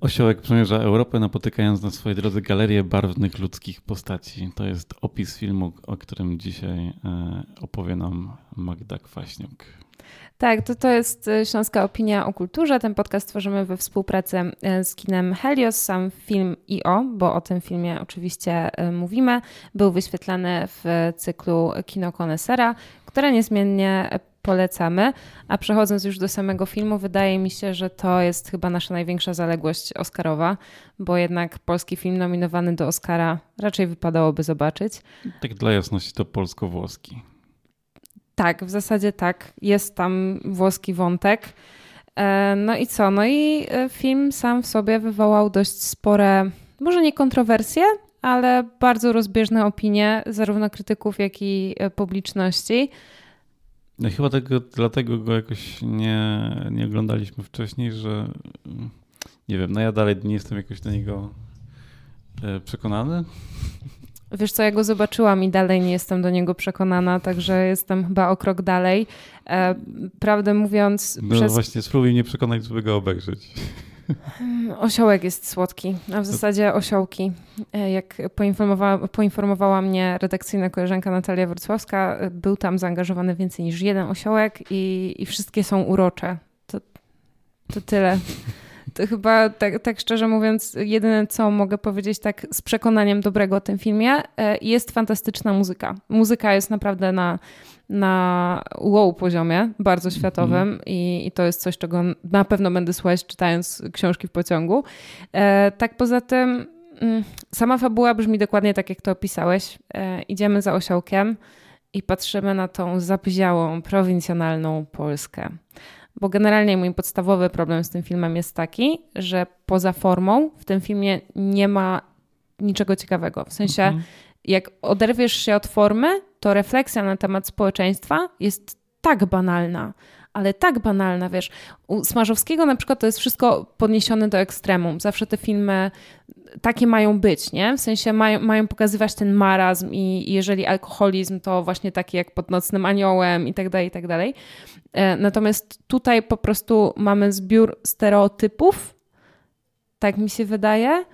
Osiołek przemierza Europę, napotykając na swojej drodze galerię barwnych ludzkich postaci. To jest opis filmu, o którym dzisiaj e, opowie nam Magda Kwaśniuk. Tak, to, to jest e, Śląska Opinia o Kulturze. Ten podcast tworzymy we współpracy e, z kinem Helios. Sam film IO, bo o tym filmie oczywiście mówimy, był wyświetlany w cyklu Kino Konesera, które niezmiennie polecamy. A przechodząc już do samego filmu, wydaje mi się, że to jest chyba nasza największa zaległość Oscarowa, bo jednak polski film nominowany do Oscara raczej wypadałoby zobaczyć. Tak dla jasności to polsko-włoski. Tak, w zasadzie tak. Jest tam włoski wątek. E, no i co? No i e, film sam w sobie wywołał dość spore, może nie kontrowersje, ale bardzo rozbieżne opinie zarówno krytyków, jak i e, publiczności. No chyba tego, dlatego go jakoś nie, nie oglądaliśmy wcześniej, że nie wiem, no ja dalej nie jestem jakoś do niego e, przekonany. Wiesz co, ja go zobaczyłam i dalej nie jestem do niego przekonana, także jestem chyba o krok dalej. E, prawdę mówiąc... No przez... właśnie, spróbuj mnie przekonać, żeby go obejrzeć. Mm, osiołek jest słodki, a w zasadzie osiołki. E, jak poinformowała, poinformowała mnie redakcyjna koleżanka Natalia Wrocławska, e, był tam zaangażowany więcej niż jeden osiołek i, i wszystkie są urocze. To, to tyle. Chyba tak, tak, szczerze mówiąc, jedyne co mogę powiedzieć tak z przekonaniem dobrego o tym filmie, e, jest fantastyczna muzyka. Muzyka jest naprawdę na, na wow poziomie, bardzo światowym mm. i, i, to jest coś, czego na pewno będę słuchać czytając książki w pociągu. E, tak poza tym mm, sama fabuła brzmi dokładnie tak, jak to opisałeś. E, idziemy za osiołkiem i patrzymy na tą zapziałą, prowincjonalną Polskę. Bo generalnie mój podstawowy problem z tym filmem jest taki, że poza formą w tym filmie nie ma niczego ciekawego. W sensie, -hmm. jak oderwiesz się od formy, to refleksja na temat społeczeństwa jest tak banalna, ale tak banalna, wiesz. U Smarzowskiego na przykład to jest wszystko podniesione do ekstremum. Zawsze te filmy takie mają być, nie? W sensie mają, mają pokazywać ten marazm i jeżeli alkoholizm, to właśnie taki jak pod Nocnym Aniołem i tak dalej, i tak dalej. E, natomiast tutaj po prostu mamy zbiór stereotypów, tak mi się wydaje,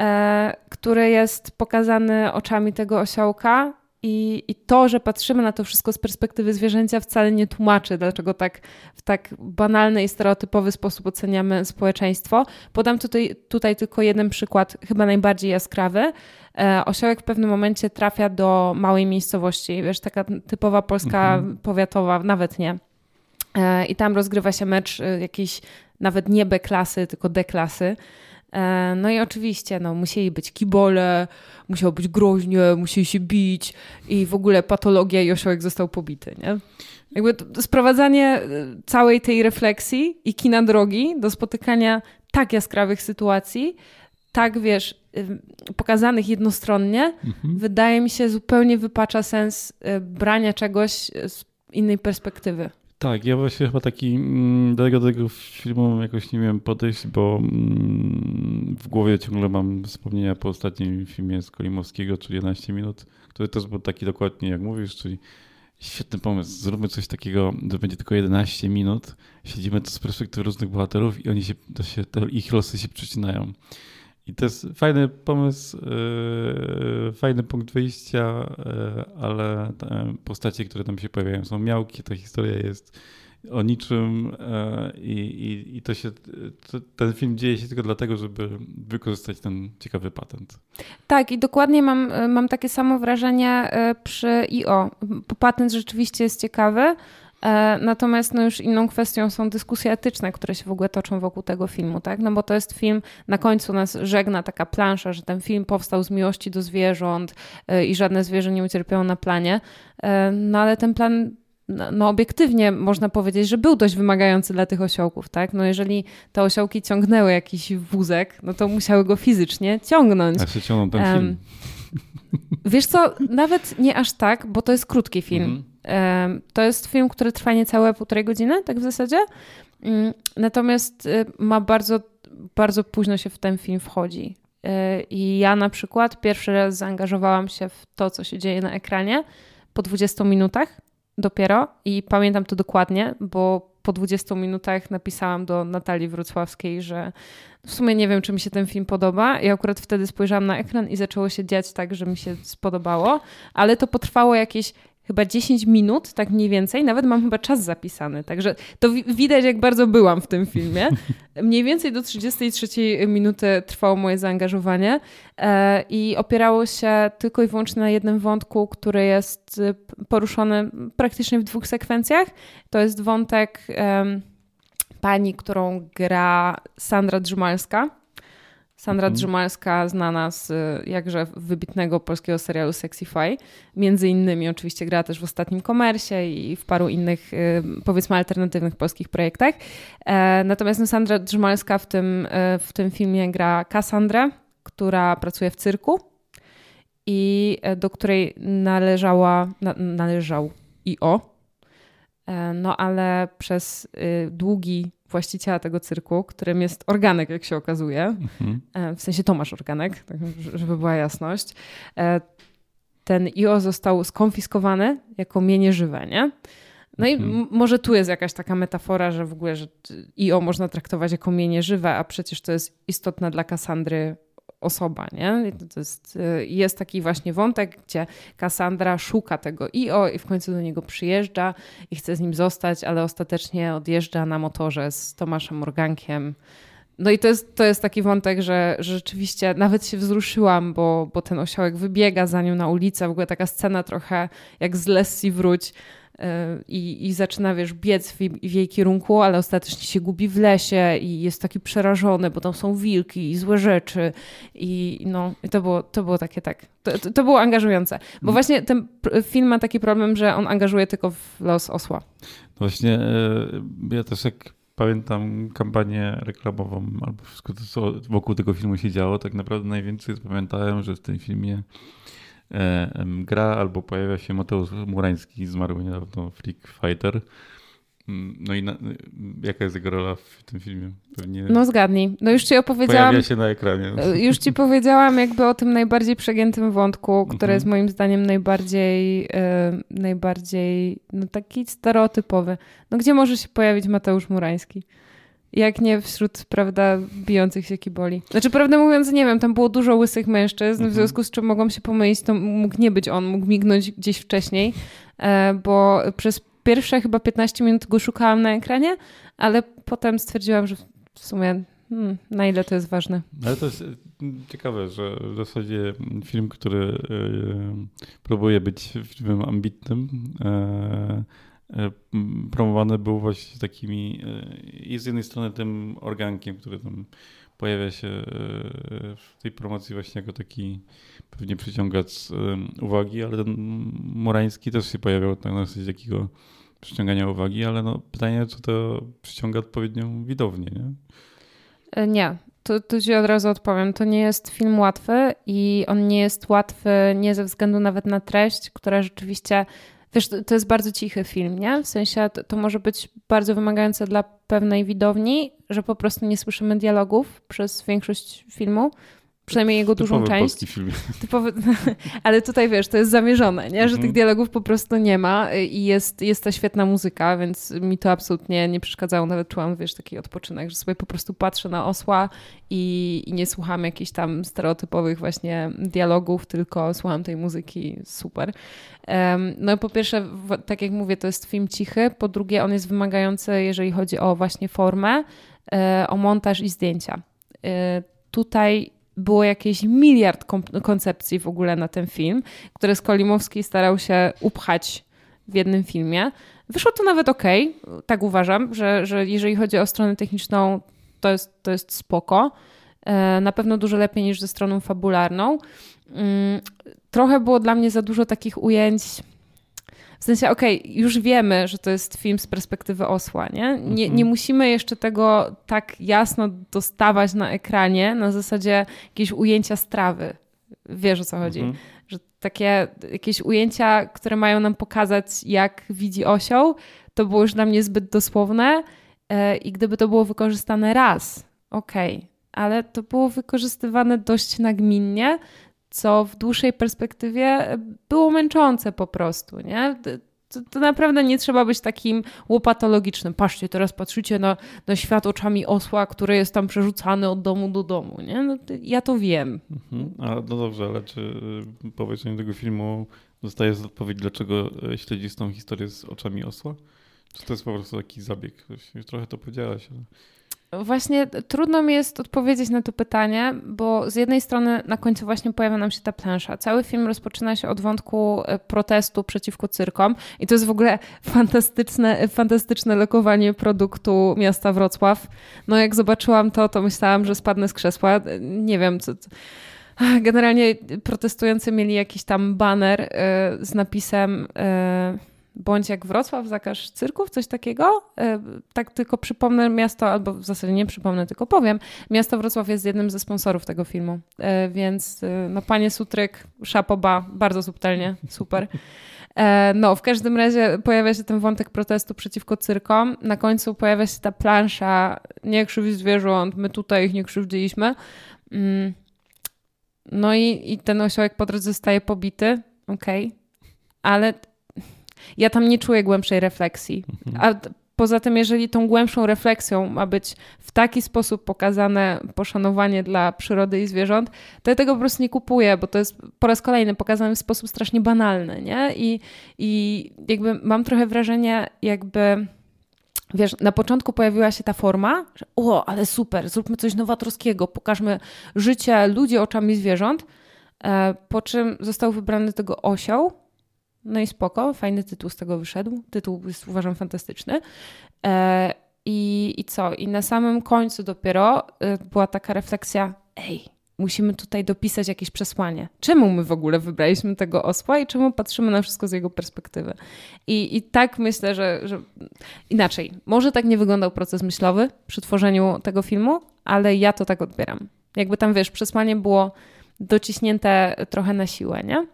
e, który jest pokazany oczami tego osiołka i, I to, że patrzymy na to wszystko z perspektywy zwierzęcia, wcale nie tłumaczy, dlaczego tak w tak banalny i stereotypowy sposób oceniamy społeczeństwo. Podam tutaj, tutaj tylko jeden przykład, chyba najbardziej jaskrawy. E, osiołek w pewnym momencie trafia do małej miejscowości, wiesz, taka typowa polska mhm. powiatowa, nawet nie. E, I tam rozgrywa się mecz e, jakiejś nawet nie B klasy, tylko D klasy. E, no i oczywiście, no, musieli być kibole, musiało być groźnie, musieli się bić i w ogóle patologia i osiołek został pobity, nie? Jakby sprowadzanie e, całej tej refleksji i kina drogi do spotykania tak jaskrawych sytuacji, tak wiesz, e, pokazanych jednostronnie, mhm. wydaje mi się zupełnie wypacza sens brania czegoś z innej perspektywy. Tak, ja właśnie chyba taki mm, do tego, do tego filmu jakoś nie wiem podejść, bo mm, w głowie ciągle mam wspomnienia po ostatnim filmie z Kolimowskiego, czyli 11 minut, który też był taki dokładnie jak mówisz, czyli świetny pomysł. Zróbmy coś takiego, że będzie tylko 11 minut, siedzimy tu z perspektywy różnych bohaterów i oni się, się ich losy się przecinają. I to jest fajny pomysł, yy, fajny punkt wyjścia, yy, ale postacie, które tam się pojawiają są miałkie, ta historia jest o niczym yy, i, i to się, to, ten film dzieje się tylko dlatego, żeby wykorzystać ten ciekawy patent. Tak i dokładnie mam, mam takie samo wrażenie przy IO. Patent rzeczywiście jest ciekawy, natomiast no już inną kwestią są dyskusje etyczne, które się w ogóle toczą wokół tego filmu, tak? No bo to jest film, na końcu nas żegna taka plansza, że ten film powstał z miłości do zwierząt e, i żadne zwierzę nie ucierpiało na planie. E, no ale ten plan no, no, obiektywnie można powiedzieć, że był dość wymagający dla tych osiołków, tak? No jeżeli te osiołki ciągnęły jakiś wózek, no to musiały go fizycznie ciągnąć. Jak się ciągną ten um, film? Wiesz co, nawet nie aż tak, bo to jest krótki film. Mhm. To jest film, który trwa niecałe półtorej godziny, tak w zasadzie. Mm, natomiast y, ma bardzo, bardzo późno się w ten film wchodzi. Y, I ja na przykład pierwszy raz zaangażowałam się w to, co się dzieje na ekranie po 20 minutach dopiero i pamiętam to dokładnie, bo po 20 minutach napisałam do Natalii Wrocławskiej, że w sumie nie wiem, czy mi się ten film podoba. I akurat wtedy spojrzałam na ekran i zaczęło się dziać tak, że mi się spodobało, ale to potrwało jakieś chyba 10 minut, tak mniej więcej. Nawet mam chyba czas zapisany. Także to widać, jak bardzo byłam w tym filmie. Mniej więcej do 33 minuty trwało moje zaangażowanie e, i opierało się tylko i wyłącznie na jednym wątku, który jest y, poruszony praktycznie w dwóch sekwencjach. To jest wątek pani, którą gra Sandra Drzymalska Sandra mhm. Drzymalska, znana z jakże wybitnego polskiego serialu Sexify. Między innymi oczywiście gra też w Ostatnim Komersie i w paru innych, y, powiedzmy, alternatywnych polskich projektach. E, natomiast no, Sandra Drzymalska w tym, y, w tym filmie gra Cassandrę, która pracuje w cyrku i e, do której należała, na, należał IO, e, no ale przez y, długi właściciela tego cyrku, którym jest organek, jak się okazuje. Mhm. E, w sensie Tomasz Organek, tak, żeby była jasność. E, ten IO został skonfiskowany jako mienie żywe, nie? No mhm. i może tu jest jakaś taka metafora, że w ogóle że IO można traktować jako mienie żywe, a przecież to jest istotne dla Kasandry osoba, nie? To jest, y, jest taki właśnie wątek, gdzie Cassandra szuka tego IO i w końcu do niego przyjeżdża i chce z nim zostać, ale ostatecznie odjeżdża na motorze z Tomaszem Morgankiem. No i to jest, to jest taki wątek, że, że rzeczywiście nawet się wzruszyłam, bo, bo ten osiołek wybiega za nią na ulicę. W ogóle taka scena trochę jak z Lessie wróć, i, i zaczyna, wiesz, biec w, w, jej kierunku, ale ostatecznie się gubi w lesie i jest taki przerażony, bo tam są wilki i złe rzeczy i no, i to było, to było takie tak, to, to, to było angażujące, bo mm. właśnie ten film ma taki problem, że on angażuje tylko w los osła. No właśnie, e, ja też jak pamiętam kampanię reklamową albo wszystko co wokół tego filmu się działo, tak naprawdę najwięcej zapamiętałem, że w tym filmie E, gra albo pojawia się Mateusz Murański, zmarły niedawno Freak Fighter. Mm, no i na, jaka jest jego rola w tym filmie? Pewnie no zgadnij. No już ci opowiedziałam. Pojawia się na ekranie. E, już ci powiedziałam jakby o tym najbardziej przegiętym wątku, który mhm. jest moim zdaniem najbardziej, yy, najbardziej no taki stereotypowy. No gdzie może się pojawić Mateusz Murański? Jak nie wśród, prawda, bijących się kiboli. Znaczy, prawdę mówiąc, nie wiem, tam było dużo łysych mężczyzn, mhm. w związku z czym mogłam się pomylić, to mógł nie być on, mógł mignąć gdzieś wcześniej, e, bo przez pierwsze chyba 15 minut go szukałam na ekranie, ale potem stwierdziłam, że w sumie hmm, na ile to jest ważne. Ale to jest e, ciekawe, że w zasadzie film, który e, próbuje być filmem ambitnym, E, promowany był właśnie takimi e, i z jednej strony tym organkiem, który tam pojawia się e, w tej promocji właśnie jako taki pewnie przyciągać uwagi, ale ten Morański też się pojawiał tak na zasadzie takiego przyciągania uwagi, ale no pytanie, czy to przyciąga odpowiednią widownię, nie? Nie, to, to ci od razu odpowiem. To nie jest film łatwy i on nie jest łatwy nie ze względu nawet na treść, która rzeczywiście Wiesz, to, jest bardzo cichy film, nie? W sensie to, to może być bardzo wymagające dla pewnej widowni, że po prostu nie słyszymy dialogów przez większość filmu, przynajmniej jego dużą Typowy część. Polski film. Typowy, ale tutaj wiesz, to jest zamierzone, nie? że tych mhm. dialogów po prostu nie ma i jest, jest ta świetna muzyka, więc mi to absolutnie nie przeszkadzało. Nawet czułam, wiesz, taki odpoczynek, że sobie po prostu patrzę na osła i, i nie słucham jakichś tam stereotypowych właśnie dialogów, tylko słucham tej muzyki. Super. Um, no po pierwsze, tak jak mówię, to jest film cichy. Po drugie, on jest wymagający, jeżeli chodzi o właśnie formę, e, o montaż i zdjęcia. E, tutaj było jakieś miliard koncepcji w ogóle na ten film, które Skolimowski starał się upchać w jednym filmie. Wyszło to nawet ok, tak uważam, że, że jeżeli chodzi o stronę techniczną, to jest, to jest spoko. E, na pewno dużo lepiej niż ze stroną fabularną. Mm, trochę było dla mnie za dużo takich ujęć w sensie, okej, okay, już wiemy, że to jest film z perspektywy osła, nie? Nie, mhm. nie musimy jeszcze tego tak jasno dostawać na ekranie, na zasadzie jakieś ujęcia strawy. Wiesz o co chodzi? Mhm. Że takie jakieś ujęcia, które mają nam pokazać, jak widzi osioł, to było już dla mnie zbyt dosłowne e, i gdyby to było wykorzystane raz, okej, okay. ale to było wykorzystywane dość nagminnie, co w dłuższej perspektywie było męczące po prostu, nie? to, to, naprawdę nie trzeba być takim łopatologicznym. Patrzcie, teraz patrzycie na, na świat oczami osła, który jest tam przerzucany od domu do domu. Nie? No, ja to wiem. Mhm. A, no dobrze, ale czy y, po obejrzeniu tego filmu dostajesz odpowiedź, dlaczego y, śledzisz tą historię z oczami osła? Czy to jest po prostu taki zabieg? Już trochę to powiedziałaś. Właśnie trudno mi jest odpowiedzieć na to pytanie, bo z jednej strony na końcu właśnie pojawia nam się ta plansza. Cały film rozpoczyna się od wątku e, protestu przeciwko cyrkom i to jest w ogóle fantastyczne, fantastyczne lokowanie produktu miasta Wrocław. No jak zobaczyłam to, to myślałam, że spadnę z krzesła. Nie wiem, co... Generalnie protestujący mieli jakiś tam baner y, z napisem... bądź jak Wrocław, zakaż cyrków, coś takiego. E, tak tylko przypomnę miasto, albo w zasadzie nie przypomnę, tylko powiem. Miasto Wrocław jest jednym ze sponsorów tego filmu, e, więc e, no panie Sutryk, szapoba, bardzo subtelnie, super. No, w każdym razie pojawia się ten wątek protestu przeciwko cyrkom. Na końcu pojawia się ta plansza, nie krzywdź zwierząt, my tutaj ich nie krzywdziliśmy. Mm. No i, i ten osiołek po drodze zostaje pobity, okej, okay. ale ja tam nie czuję głębszej refleksji. Mhm. A poza tym, jeżeli tą głębszą refleksją ma być w taki sposób pokazane poszanowanie dla przyrody i zwierząt, to ja tego po prostu nie kupuję, bo to jest po raz kolejny pokazane w sposób strasznie banalny, nie? I, i jakby mam trochę wrażenie, jakby wiesz, na początku pojawiła się ta forma, że o, ale super, zróbmy coś nowatorskiego, pokażmy życie ludzi oczami zwierząt, e, po czym został wybrany tego osioł, no i spoko, fajny tytuł z tego wyszedł. Tytuł jest uważam fantastyczny. E, i, I co? I na samym końcu dopiero e, była taka refleksja, ej, musimy tutaj dopisać jakieś przesłanie. Czemu my w ogóle wybraliśmy tego osła i czemu patrzymy na wszystko z jego perspektywy? I, i tak myślę, że, że inaczej. Może tak nie wyglądał proces myślowy przy tworzeniu tego filmu, ale ja to tak odbieram. Jakby tam, wiesz, przesłanie było dociśnięte trochę na siłę, nie?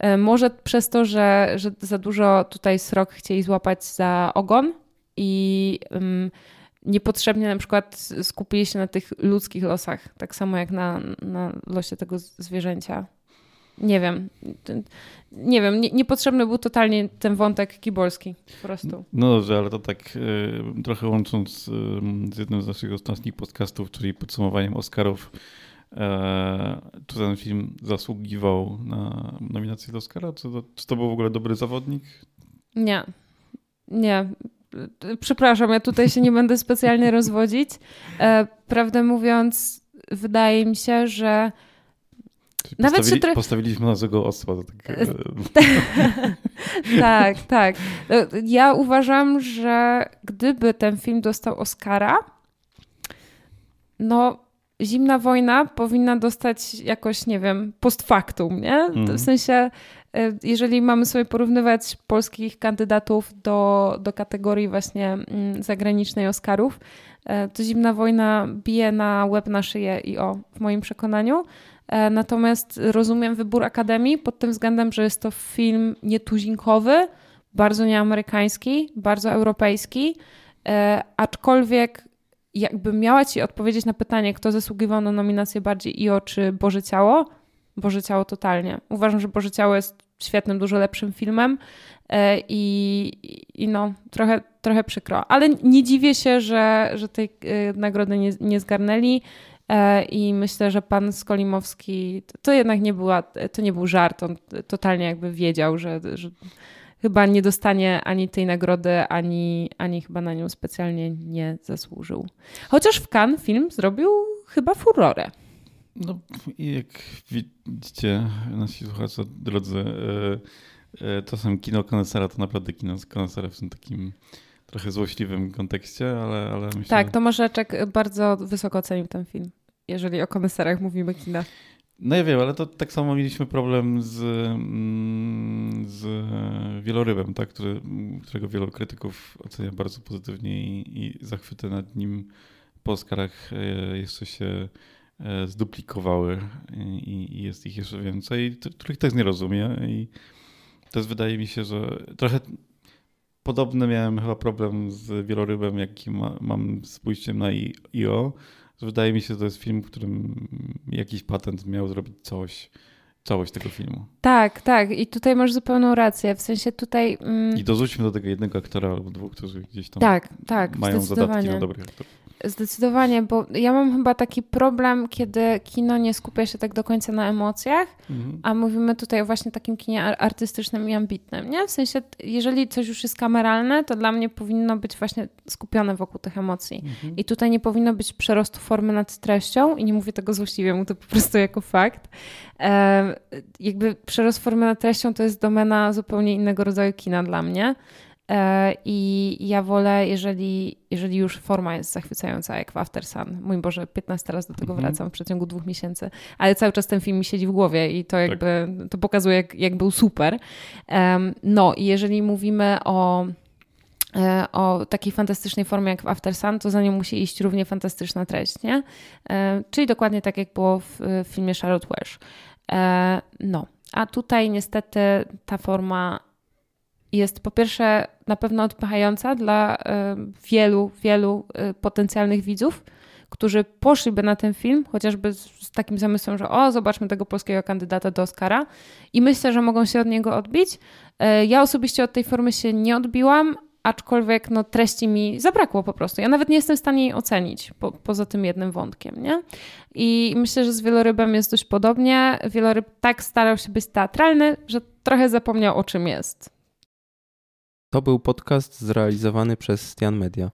E, może przez to, że, że za dużo tutaj srok chcieli złapać za ogon i um, niepotrzebnie na przykład skupili się na tych ludzkich losach, tak samo jak na, na losie tego zwierzęcia. Nie wiem. Nie wiem, nie, niepotrzebny był totalnie ten wątek kibolski po prostu. No dobrze, ale to tak y, trochę łącząc y, z jednym z naszych ostatnich podcastów, czyli podsumowaniem Oscarów, czy ten film zasługiwał na nominację do Oscara? Czy to, czy to był w ogóle dobry zawodnik? Nie. Nie. Przepraszam, ja tutaj się nie będę specjalnie rozwodzić. E, prawdę mówiąc, wydaje mi się, że Czyli Nawet postawili, się postawiliśmy na złego osła. Tak, e, tak, tak. Ja uważam, że gdyby ten film dostał Oscara, no zimna wojna powinna dostać jakoś, nie wiem, post factum, nie? Mhm. W sensie, e, jeżeli mamy sobie porównywać polskich kandydatów do, do kategorii właśnie mm, zagranicznej Oscarów, e, to zimna wojna bije na łeb na szyję i o, w moim przekonaniu. E, natomiast rozumiem wybór Akademii pod tym względem, że jest to film nietuzinkowy, bardzo nieamerykański, bardzo europejski, aczkolwiek jakbym miała ci odpowiedzieć na pytanie, kto zasługiwał na nominację bardziej IO czy Boże Ciało, Boże Ciało totalnie. Uważam, że Boże Ciało jest świetnym, dużo lepszym filmem e, i, i no, trochę, trochę przykro. Ale nie dziwię się, że, że tej e, nagrody nie, nie zgarnęli e, i myślę, że pan Skolimowski to jednak nie była, to nie był żart, on totalnie jakby wiedział, że, że chyba nie dostanie ani tej nagrody, ani, ani chyba na nią specjalnie nie zasłużył. Chociaż w Cannes film zrobił chyba furorę. No i jak widzicie, nasi słuchacze drodzy, czasem e, kino konesera to naprawdę kino konesera w tym takim trochę złośliwym kontekście, ale, ale myślę... Tak, Tomasz Rzeczek bardzo wysoko ocenił ten film, jeżeli o koneserach mówimy kina. No ja wiem, ale to tak samo mieliśmy problem z, mm, z wielorybem, tak, który, którego wielu krytyków ocenia bardzo pozytywnie i, i zachwyty nad nim po Oscarach e, jeszcze się e, zduplikowały i, i jest ich jeszcze więcej, których też nie rozumie i jest, wydaje mi się, że trochę podobny miałem chyba problem z wielorybem, jaki ma, mam z pójściem na IO, Wydaje mi się, że to jest film, w którym jakiś patent miał zrobić coś całość tego filmu. Tak, tak. I tutaj masz zupełną rację. W sensie tutaj. Mm, I dorzućmy do tego jednego aktora albo dwóch, którzy gdzieś tam tak, tak, mają zadatki na dobrych aktorów. Zdecydowanie, bo ja mam chyba taki problem, kiedy kino nie skupia się tak do końca na emocjach, Mhm. a mówimy tutaj o właśnie takim kinie ar- artystycznym i ambitnym, nie? W sensie, jeżeli coś już jest kameralne, to dla mnie powinno być właśnie skupione wokół tych emocji. Mhm. I tutaj nie powinno być przerostu formy nad treścią i nie mówię tego złośliwie, mówię to po prostu jako fakt. E, jakby przerost formy nad treścią to jest domena zupełnie innego rodzaju kina dla mnie. E, I ja wolę, jeżeli, jeżeli już forma jest zachwycająca, jak w After Sun. Mój Boże, 15 razy do tego Mhm. wracam w przeciągu dwóch miesięcy, ale cały czas ten film mi siedzi w głowie i to jakby to pokazuje, jak, jak był super. Em, no i jeżeli mówimy o e, o takiej fantastycznej formie jak w After Sun, to za nią musi iść równie fantastyczna treść, nie? E, Czyli dokładnie tak, jak było w, filmie Charlotte Welsh. No, a tutaj niestety ta forma jest po pierwsze na pewno odpychająca dla e, wielu, wielu e, potencjalnych widzów, którzy poszliby na ten film, chociażby z, takim zamysłem, że o, zobaczmy tego polskiego kandydata do Oscara i myślę, że mogą się od niego odbić. E, Ja osobiście od tej formy się nie odbiłam, aczkolwiek no, treści mi zabrakło po prostu. Ja nawet nie jestem w stanie jej ocenić, po, poza tym jednym wątkiem, nie? I myślę, że z Wielorybem jest dość podobnie. Wieloryb tak starał się być teatralny, że trochę zapomniał o czym jest. To był podcast zrealizowany przez Stian Media.